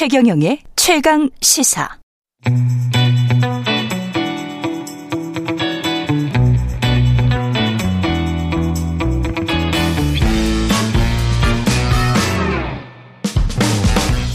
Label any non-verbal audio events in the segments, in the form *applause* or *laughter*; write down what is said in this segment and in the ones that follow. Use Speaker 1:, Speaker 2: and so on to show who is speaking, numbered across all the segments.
Speaker 1: 최경영의 최강 시사.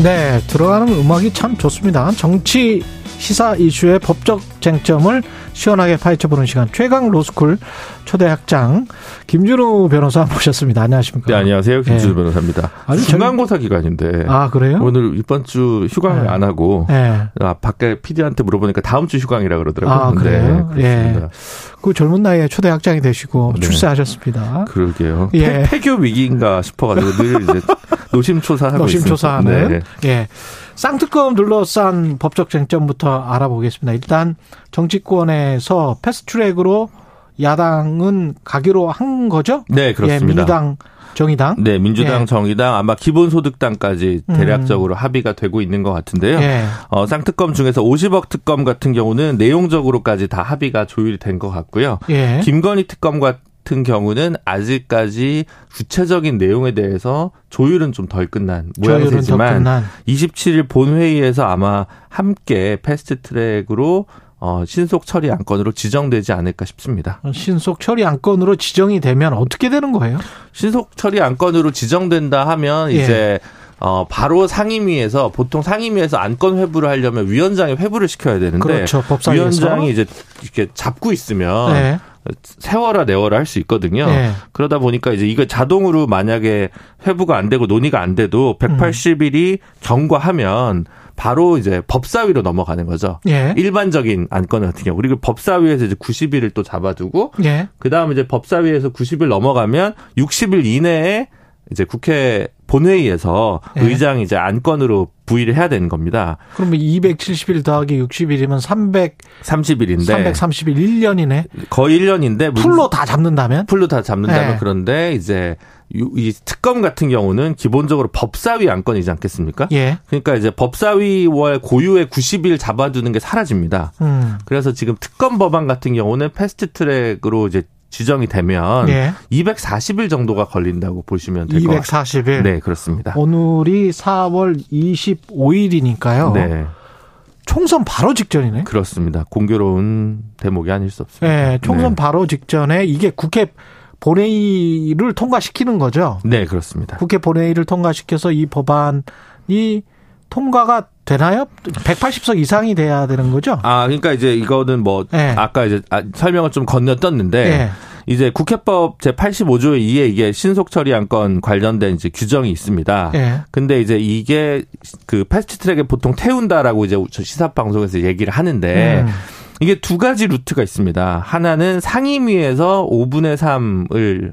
Speaker 2: 네, 들어가는 음악이 참 좋습니다. 정치 시사 이슈의 법적 쟁점을 시원하게 파헤쳐보는 시간 최강 로스쿨 초대 학장 김준우 변호사 모셨습니다. 안녕하십니까?
Speaker 3: 네, 안녕하세요. 김준우 네. 변호사입니다. 아니, 중간고사 기간인데.
Speaker 2: 아, 그래요?
Speaker 3: 오늘 이번 주 휴강을 네. 안 하고 네. 아, 밖에 PD한테 물어보니까 다음 주 휴강이라 그러더라고요.
Speaker 2: 아, 그래요? 예. 그 젊은 나이에 초대 학장이 되시고 네. 출세하셨습니다.
Speaker 3: 그러게요. 예. 폐 교 위기인가 싶어가지고 늘 이제 *laughs* 노심초사하고
Speaker 2: 노심초사하는. 네. 예. 쌍특검 둘러싼 법적 쟁점부터 알아보겠습니다. 일단 정치권에서 패스트트랙으로 야당은 가기로 한 거죠?
Speaker 3: 네, 그렇습니다.
Speaker 2: 예, 민주당 정의당?
Speaker 3: 네, 민주당, 예. 정의당 아마 기본소득당까지 음. 대략적으로 음. 합의가 되고 있는 것 같은데요. 예. 어, 쌍특검 중에서 50억 특검 같은 경우는 내용적으로까지 다 합의가 조율이 된것 같고요. 예. 김건희 특검 같은 경우는 아직까지 구체적인 내용에 대해서 조율은 좀 덜 끝난 모양새지만 27일 본회의에서 아마 함께 패스트트랙으로 어, 신속 처리 안건으로 지정되지 않을까 싶습니다.
Speaker 2: 신속 처리 안건으로 지정이 되면 어떻게 되는 거예요?
Speaker 3: 신속 처리 안건으로 지정된다 하면 예. 이제 어, 바로 상임위에서 보통 상임위에서 안건 회부를 하려면 위원장이 회부를 시켜야 되는데
Speaker 2: 그렇죠.
Speaker 3: 위원장이 이제 이렇게 잡고 있으면 네. 세워라 내워라 할 수 있거든요. 네. 그러다 보니까 이제 이거 자동으로 만약에 회부가 안 되고 논의가 안 돼도 180일이 음. 경과하면 바로 이제 법사위로 넘어가는 거죠. 예. 일반적인 안건 같은 경우. 그리고 법사위에서 이제 90일을 또 잡아두고 예. 그다음에 이제 법사위에서 90일 넘어가면 60일 이내에 이제 국회 본회의에서 예. 의장이 이제 안건으로 부의를 해야 되는 겁니다.
Speaker 2: 그러면 270일 더하기 60일이면 330일인데 331 1년이네.
Speaker 3: 거의 1년인데
Speaker 2: full로 다 잡는다면?
Speaker 3: full로 다 잡는다면 예. 그런데 이제 이 특검 같은 경우는 기본적으로 법사위 안건이지 않겠습니까? 예. 그러니까 이제 법사위와 고유의 90일 잡아두는 게 사라집니다. 음. 그래서 지금 특검 법안 같은 경우는 패스트트랙으로 이제 지정이 되면 예. 240일 정도가 걸린다고 보시면 될 것 같습니다.
Speaker 2: 240일.
Speaker 3: 네, 그렇습니다.
Speaker 2: 오늘이 4월 25일이니까요. 네. 총선 바로 직전이네.
Speaker 3: 그렇습니다. 공교로운 대목이 아닐 수 없습니다.
Speaker 2: 네, 총선 네. 바로 직전에 이게 국회 본회의를 통과시키는 거죠.
Speaker 3: 네, 그렇습니다.
Speaker 2: 국회 본회의를 통과시켜서 이 법안이 통과가 되나요? 180석 이상이 돼야 되는 거죠?
Speaker 3: 아, 그러니까 이제 이거는 뭐 네. 아까 이제 아, 설명을 좀 건너떴는데 네. 이제 국회법 제 85조에 2에 이게 신속 처리 안건 관련된 이제 규정이 있습니다. 네. 근데 이제 이게 그 패스트 트랙에 보통 태운다라고 이제 시사 방송에서 얘기를 하는데 음. 이게 두 가지 루트가 있습니다. 하나는 상임위에서 5분의 3을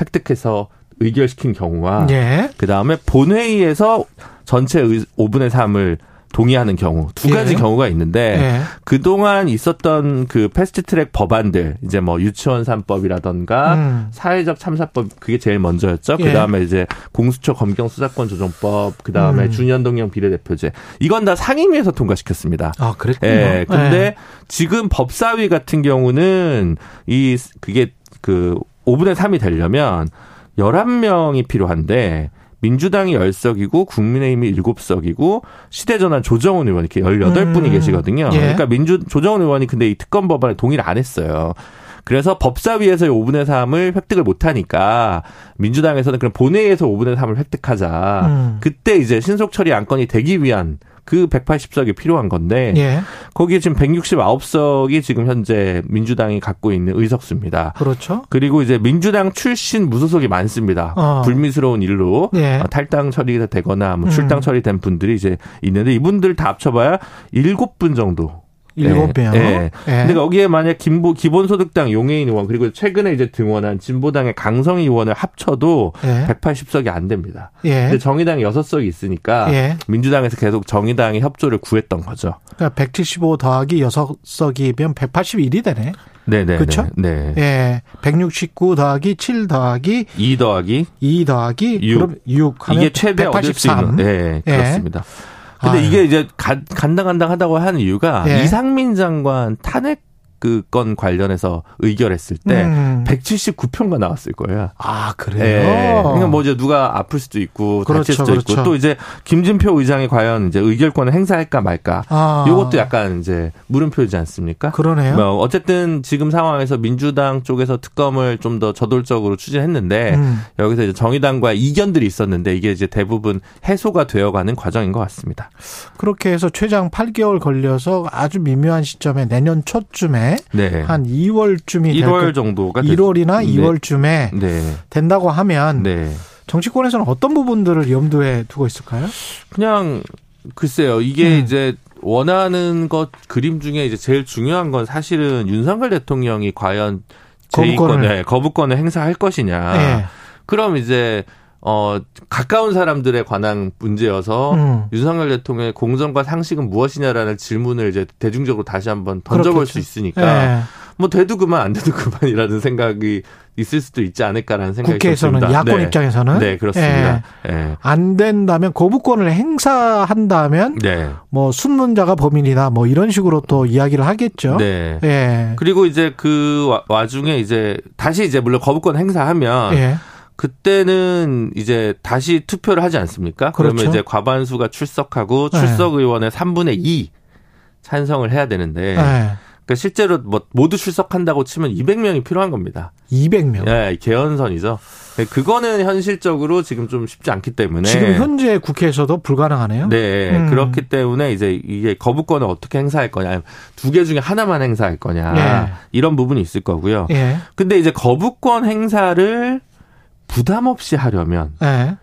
Speaker 3: 획득해서 의결시킨 경우와 예. 그다음에 본회의에서 전체 5분의 3을 동의하는 경우 두 가지 예. 경우가 있는데 예. 그동안 있었던 그 패스트 트랙 법안들 이제 뭐 유치원 3법이라던가 음. 사회적 참사법 그게 제일 먼저였죠. 예. 그다음에 이제 공수처 검경 수사권 조정법 그다음에 음. 준연동형 비례대표제 이건 다 상임위에서 통과시켰습니다.
Speaker 2: 아, 그랬군요.
Speaker 3: 예. 근데 예. 지금 법사위 같은 경우는 이 그게 그 5분의 3이 되려면 11명이 필요한데 민주당이 10석이고 국민의힘이 7석이고 시대전환 조정훈 의원 이렇게 18분이 음. 계시거든요. 예. 그러니까 민주 조정훈 의원이 근데 이 특검 법안에 동의를 안 했어요. 그래서 법사위에서 5분의 3을 획득을 못하니까 민주당에서는 그럼 본회의에서 5분의 3을 획득하자. 음. 그때 이제 신속 처리 안건이 되기 위한 그 180석이 필요한 건데 예. 거기에 지금 169석이 지금 현재 민주당이 갖고 있는 의석수입니다.
Speaker 2: 그렇죠.
Speaker 3: 그리고 이제 민주당 출신 무소속이 많습니다. 어. 불미스러운 일로 예. 어, 탈당 처리가 되거나 뭐 출당 음. 처리된 분들이 이제 있는데 이분들 다 합쳐봐야 7분 정도
Speaker 2: 일곱 명. 예.
Speaker 3: 예. 근데 여기에 만약 김보 기본소득당 용해인 의원 그리고 최근에 이제 등원한 진보당의 강성희 의원을 합쳐도 예. 180석이 안 됩니다. 예. 근데 정의당이 6석이 있으니까 예. 민주당에서 계속 정의당이 협조를 구했던 거죠.
Speaker 2: 그러니까 175 더하기 6석이면 181이 되네.
Speaker 3: 네네.
Speaker 2: 그렇죠? 네. 예. 169 더하기 7 더하기
Speaker 3: 2 더하기
Speaker 2: 2 더하기
Speaker 3: 6. 그럼
Speaker 2: 6
Speaker 3: 하면 이게 최대 183. 네, 그렇습니다. 근데 아유. 이게 이제 간당간당하다고 하는 이유가 예. 이상민 장관 탄핵 그건 관련해서 의결했을 때 음. 179표가 나왔을 거예요.
Speaker 2: 아 그래요? 네.
Speaker 3: 그러니까 뭐 이제 누가 아플 수도 있고 그렇죠, 다칠 수도 그렇죠. 있고 또 이제 김진표 의장이 과연 이제 의결권을 행사할까 말까. 아. 이것도 약간 이제 물음표이지 않습니까?
Speaker 2: 그러네요.
Speaker 3: 뭐 어쨌든 지금 상황에서 민주당 쪽에서 특검을 좀 더 저돌적으로 추진했는데 음. 여기서 이제 정의당과 이견들이 있었는데 이게 이제 대부분 해소가 되어가는 과정인 것 같습니다.
Speaker 2: 그렇게 해서 최장 8개월 걸려서 아주 미묘한 시점에 내년 초쯤에 네. 한 2월쯤이
Speaker 3: 1월 정도가
Speaker 2: 1월이나 네. 2월쯤에 네. 된다고 하면 네. 정치권에서는 어떤 부분들을 염두에 두고 있을까요?
Speaker 3: 그냥 글쎄요. 이게 음. 이제 원하는 것 그림 중에 이제 제일 중요한 건 사실은 윤석열 대통령이 과연 거부권을 네, 거부권을 행사할 것이냐. 네. 그럼 이제 어, 가까운 사람들에 관한 문제여서 음. 윤석열 대통령의 공정과 상식은 무엇이냐라는 질문을 이제 대중적으로 다시 한번 던져볼 그렇겠죠. 수 있으니까 네. 뭐 돼도 그만 안 돼도 *laughs* 그만이라는 생각이 있을 수도 있지 않을까라는 생각이
Speaker 2: 국회에서는
Speaker 3: 듭니다.
Speaker 2: 야권 네. 입장에서는
Speaker 3: 네 그렇습니다. 예. 예.
Speaker 2: 안 된다면 거부권을 행사한다면 네. 뭐 순문자가 범인이다 뭐 이런 식으로 또 이야기를 하겠죠. 네.
Speaker 3: 예. 그리고 이제 그 와중에 이제 다시 이제 물론 거부권 행사하면. 예. 그때는 이제 다시 투표를 하지 않습니까? 그렇죠. 그러면 이제 과반수가 출석하고 네. 출석 의원의 3분의 2 찬성을 해야 되는데 네. 그러니까 실제로 뭐 모두 출석한다고 치면 200명이 필요한 겁니다.
Speaker 2: 200명.
Speaker 3: 네, 개헌선이죠. 네, 그거는 현실적으로 지금 좀 쉽지 않기 때문에
Speaker 2: 지금 현재 국회에서도 불가능하네요.
Speaker 3: 네, 음. 그렇기 때문에 이제 이게 거부권을 어떻게 행사할 거냐, 두 개 중에 하나만 행사할 거냐 네. 이런 부분이 있을 거고요. 네. 근데 이제 거부권 행사를 부담 없이 하려면 네.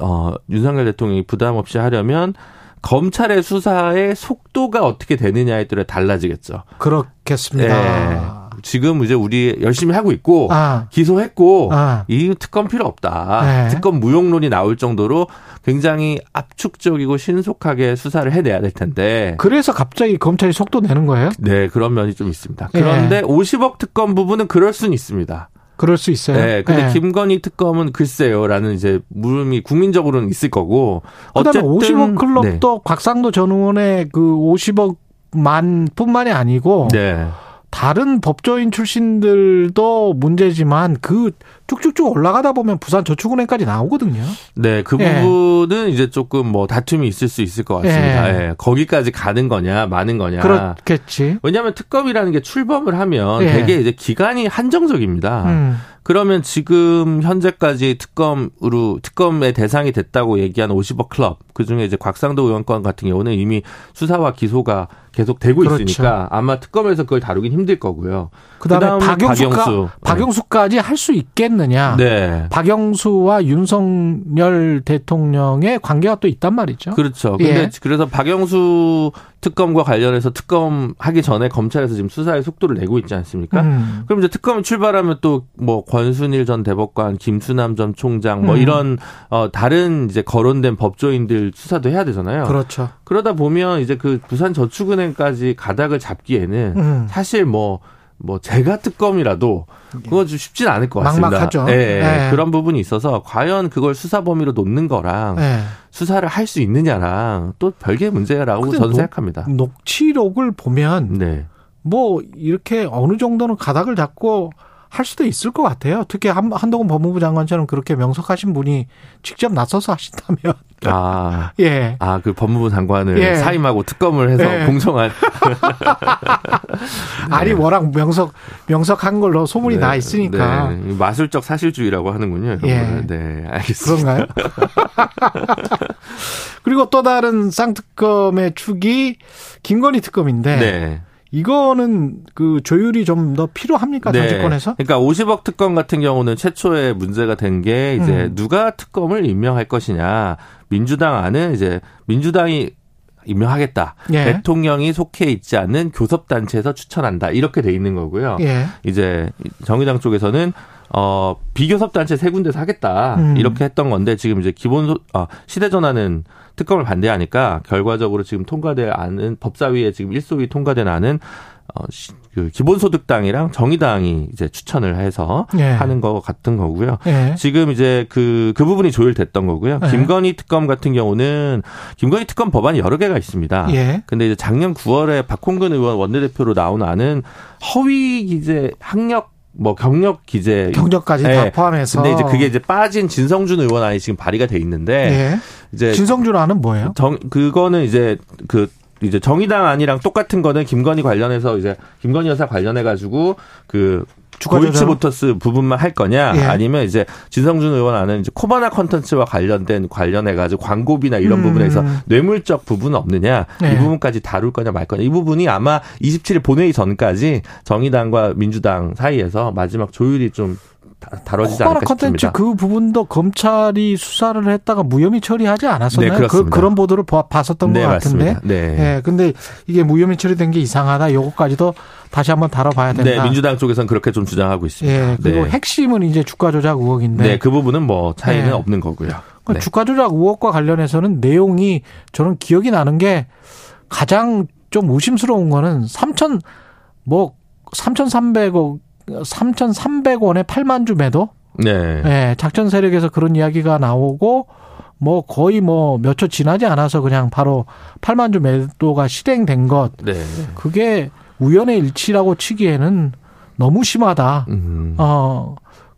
Speaker 3: 어, 윤석열 대통령이 부담 없이 하려면 검찰의 수사의 속도가 어떻게 되느냐에 따라 달라지겠죠.
Speaker 2: 그렇겠습니다. 네.
Speaker 3: 지금 이제 우리 열심히 하고 있고 아. 기소했고 아. 이 특검 필요 없다. 네. 특검 무용론이 나올 정도로 굉장히 압축적이고 신속하게 수사를 해내야 될 텐데.
Speaker 2: 그래서 갑자기 검찰이 속도 내는 거예요?
Speaker 3: 네, 그런 면이 좀 있습니다. 그런데 네. 50억 특검 부분은 그럴 수는 있습니다.
Speaker 2: 그럴 수 있어요.
Speaker 3: 네. 근데 네. 김건희 특검은 글쎄요라는 이제 물음이 국민적으로는 있을 거고.
Speaker 2: 그다음에 50억 클럽도 네. 곽상도 전 의원의 그 50억만 뿐만이 아니고 네. 다른 법조인 출신들도 문제지만 그 쭉쭉쭉 올라가다 보면 부산 저축은행까지 나오거든요.
Speaker 3: 네, 그 예. 부분은 이제 조금 뭐 다툼이 있을 수 있을 것 같습니다. 예. 예. 거기까지 가는 거냐, 마는 거냐.
Speaker 2: 그렇겠지.
Speaker 3: 왜냐하면 특검이라는 게 출범을 하면 예. 되게 이제 기간이 한정적입니다. 음. 그러면 지금 현재까지 특검으로 특검의 대상이 됐다고 얘기한 50억 클럽 그 중에 이제 곽상도 의원 권 같은 경우는 이미 수사와 기소가 계속 되고 그렇죠. 있으니까 아마 특검에서 그걸 다루긴 힘들 거고요.
Speaker 2: 그다음에, 그다음에 박영수가, 박영수. 박영수 까지 할 수 있겠느냐? 네. 박영수와 윤석열 대통령의 관계가 또 있단 말이죠.
Speaker 3: 그렇죠. 근데 예. 그래서 박영수 특검과 관련해서 특검 하기 전에 검찰에서 지금 수사의 속도를 내고 있지 않습니까? 음. 그럼 이제 특검이 출발하면 또 뭐 권순일 전 대법관, 김수남 전 총장 뭐 음. 이런 어 다른 이제 거론된 법조인들 수사도 해야 되잖아요.
Speaker 2: 그렇죠.
Speaker 3: 그러다 보면 이제 그 부산 저축은행까지 가닥을 잡기에는 음. 사실 뭐 뭐뭐 제가 특검이라도 그거 좀 쉽진 않을 것 같습니다.
Speaker 2: 막막하죠.
Speaker 3: 예, 네. 그런 부분이 있어서 과연 그걸 수사 범위로 놓는 거랑 네. 수사를 할 수 있느냐랑 또 별개의 문제라고 저는 녹, 생각합니다.
Speaker 2: 녹취록을 보면 네. 뭐 이렇게 어느 정도는 가닥을 잡고 할 수도 있을 것 같아요. 특히 한, 한동훈 법무부 장관처럼 그렇게 명석하신 분이 직접 나서서 하신다면.
Speaker 3: 아. *laughs* 예. 아, 그 법무부 장관을 예. 사임하고 특검을 해서 예. 공정한.
Speaker 2: 아니, *laughs* 네. 워낙 명석, 명석한 걸로 소문이 네. 나 있으니까.
Speaker 3: 네. 마술적 사실주의라고 하는군요. 예. 네, 알겠습니다.
Speaker 2: 그런가요? *laughs* 그리고 또 다른 쌍특검의 축이 김건희 특검인데. 네. 이거는 그 조율이 좀 더 필요합니까 네. 정치권에서?
Speaker 3: 그러니까 50억 특검 같은 경우는 최초에 문제가 된 게 이제 음. 누가 특검을 임명할 것이냐 민주당 안은 이제 민주당이 임명하겠다. 예. 대통령이 속해 있지 않는 교섭단체에서 추천한다. 이렇게 돼 있는 거고요. 예. 이제 정의당 쪽에서는 어, 비교섭 단체 세 군데서 하겠다. 음. 이렇게 했던 건데 지금 이제 기본, 소, 어, 시대 전환은 특검을 반대하니까 결과적으로 지금 통과될 안은 법사위에 지금 일소위 통과된 안은 어, 그 기본소득당이랑 정의당이 이제 추천을 해서 예. 하는 거 같은 거고요. 예. 지금 이제 그, 그 부분이 조율됐던 거고요. 예. 김건희 특검 같은 경우는 김건희 특검 법안이 여러 개가 있습니다. 예. 근데 이제 작년 9월에 박홍근 의원 원내대표로 나온 안은 허위 기재 학력 뭐 경력 기재
Speaker 2: 경력까지 네. 다 포함해서
Speaker 3: 근데 이제 그게 이제 빠진 진성준 의원 안이 지금 발의가 돼 있는데 네.
Speaker 2: 이제 진성준 안은 뭐예요?
Speaker 3: 정 그거는 이제 그 이제 정의당 안이랑 똑같은 거는 김건희 관련해서 이제 김건희 여사 관련해 가지고 그 고이치 모터스 부분만 할 거냐 예. 아니면 이제 진성준 의원 안은 이제 코바나 컨텐츠와 관련된 관련해 가지고 광고비나 이런 음. 부분에서 뇌물적 부분은 없느냐 예. 이 부분까지 다룰 거냐 말 거냐 이 부분이 아마 27일 본회의 전까지 정의당과 민주당 사이에서 마지막 조율이 좀 다뤄지지 않을까 컨텐츠
Speaker 2: 그 부분도 검찰이 수사를 했다가 무혐의 처리하지 않았었나요? 네, 그, 그런 보도를 봤었던 네, 것 같은데. 맞습니다. 네. 네. 근데 이게 무혐의 처리된 게 이상하다. 요거까지도 다시 한번 다뤄봐야 된다.
Speaker 3: 네, 민주당 쪽에서는 그렇게 좀 주장하고 있습니다. 예,
Speaker 2: 그리고 네. 핵심은 이제 주가 조작 의혹인데.
Speaker 3: 네, 그 부분은 뭐 차이는 네. 없는 거고요.
Speaker 2: 그러니까 네. 주가 조작 의혹과 관련해서는 내용이 저는 기억이 나는 게 가장 좀 의심스러운 거는 3천 뭐 3,300억 3,300원에 8만 주 매도? 네. 네. 작전 세력에서 그런 이야기가 나오고 뭐 거의 뭐 몇 초 지나지 않아서 그냥 바로 8만 주 매도가 실행된 것. 네. 그게 우연의 일치라고 치기에는 너무 심하다. 음. 어.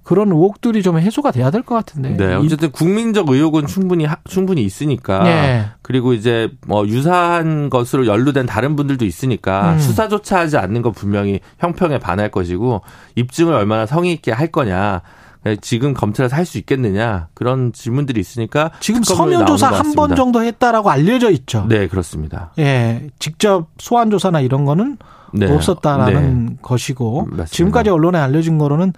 Speaker 2: 그런 의혹들이 좀 해소가 돼야 될 것 같은데.
Speaker 3: 네. 어쨌든 국민적 의혹은 충분히 충분히 있으니까. 네. 그리고 이제 뭐 유사한 것으로 연루된 다른 분들도 있으니까 음. 수사조차 하지 않는 건 분명히 형평에 반할 것이고 입증을 얼마나 성의 있게 할 거냐. 지금 검찰에서 할 수 있겠느냐 그런 질문들이 있으니까
Speaker 2: 지금 서면 조사 한 번 정도 했다라고 알려져 있죠.
Speaker 3: 네 그렇습니다.
Speaker 2: 예, 직접 소환 조사나 이런 거는 네. 없었다라는 네. 것이고 맞습니다. 지금까지 언론에 알려진 거로는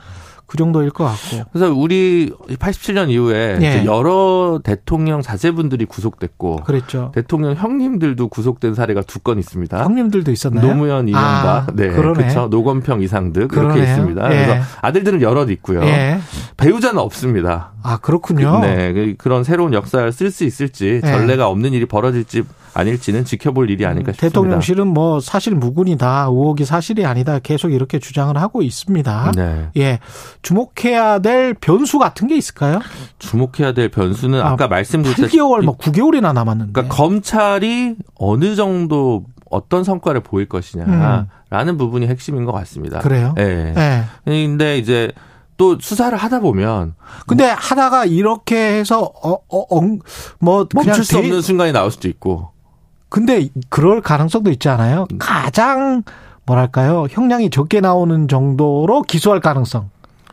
Speaker 2: 그 정도일 것 같고.
Speaker 3: 그래서 우리 87년 이후에 예. 여러 대통령 자제분들이 구속됐고, 그랬죠. 대통령 형님들도 구속된 사례가 두 건 있습니다.
Speaker 2: 형님들도 있었나요?
Speaker 3: 노무현, 이명박, 아, 네, 그렇죠. 노건평, 이상득 그렇게 있습니다. 예. 그래서 아들들은 여럿 있고요. 예. 배우자는 없습니다.
Speaker 2: 아 그렇군요.
Speaker 3: 네, 그, 그런 새로운 역사를 쓸 수 있을지 예. 전례가 없는 일이 벌어질지 아닐지는 지켜볼 일이 아닐까 싶습니다.
Speaker 2: 대통령실은 뭐 사실 무근이다, 의혹이 사실이 아니다 계속 이렇게 주장을 하고 있습니다. 네. 예, 주목해야 될 변수 같은 게 있을까요?
Speaker 3: 주목해야 될 변수는 아, 까 말씀드렸듯이
Speaker 2: 8개월, 뭐 9개월이나 남았는데.
Speaker 3: 그러니까 검찰이 어느 정도 어떤 성과를 보일 것이냐라는 음. 부분이 핵심인 것 같습니다.
Speaker 2: 그래요?
Speaker 3: 네. 네. 근데 이제 또 수사를 하다 보면
Speaker 2: 근데 뭐, 하다가 이렇게 해서 어어뭐
Speaker 3: 멈출 수 없는 순간이 나올 수도 있고
Speaker 2: 근데 그럴 가능성도 있지 않아요? 음. 가장 뭐랄까요 형량이 적게 나오는 정도로 기소할 가능성.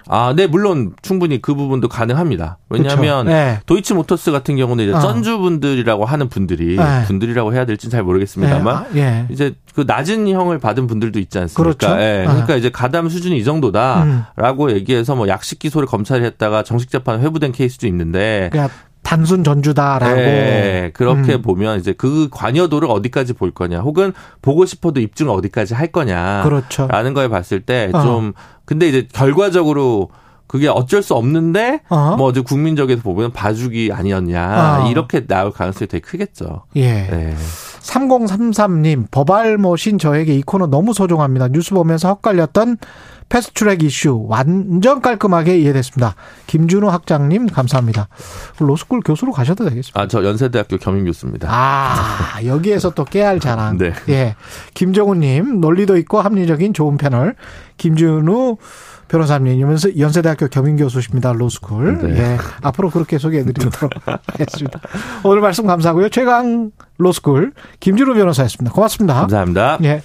Speaker 3: 아, 네, 물론 충분히 그 부분도 가능합니다. 왜냐하면 네. 도이치 모터스 같은 경우는 이제 어. 전주 분들이라고 하는 분들이 네. 분들이라고 해야 될지는 잘 모르겠습니다만 네. 아, 예. 이제 그 낮은 형을 받은 분들도 있지 않습니까? 그렇죠. 예. 그러니까 아. 이제 가담 수준이 이 정도다라고 음. 얘기해서 뭐 약식 기소를 검찰이 했다가 정식 재판 회부된 케이스도 있는데 그러니까
Speaker 2: 단순 전주다라고. 네,
Speaker 3: 그렇게 음. 보면 이제 그 관여도를 어디까지 볼 거냐, 혹은 보고 싶어도 입증을 어디까지 할 거냐. 그렇죠. 라는 거에 봤을 때좀 어. 근데 이제 결과적으로 그게 어쩔 수 없는데 어? 뭐 이제 국민적에서 보면 봐주기 아니었냐 어. 이렇게 나올 가능성이 되게 크겠죠.
Speaker 2: 예. 네. 3033님 법알모신 저에게 이 코너 너무 소중합니다. 뉴스 보면서 헛갈렸던 패스트트랙 이슈 완전 깔끔하게 이해됐습니다. 김준우 학장님 감사합니다. 로스쿨 교수로 가셔도 되겠습니다.
Speaker 3: 아, 저 연세대학교 겸임 교수입니다.
Speaker 2: 아, 여기에서 또 깨알 자랑. 네. 예. 김정우님 논리도 있고 합리적인 좋은 패널. 김준우 변호사님, 연세, 연세대학교 겸임 교수십니다. 로스쿨. 네. 예. 앞으로 그렇게 소개해드리도록 *laughs* 하겠습니다. 오늘 말씀 감사하고요. 최강 로스쿨 김준우 변호사였습니다. 고맙습니다.
Speaker 3: 감사합니다. 예.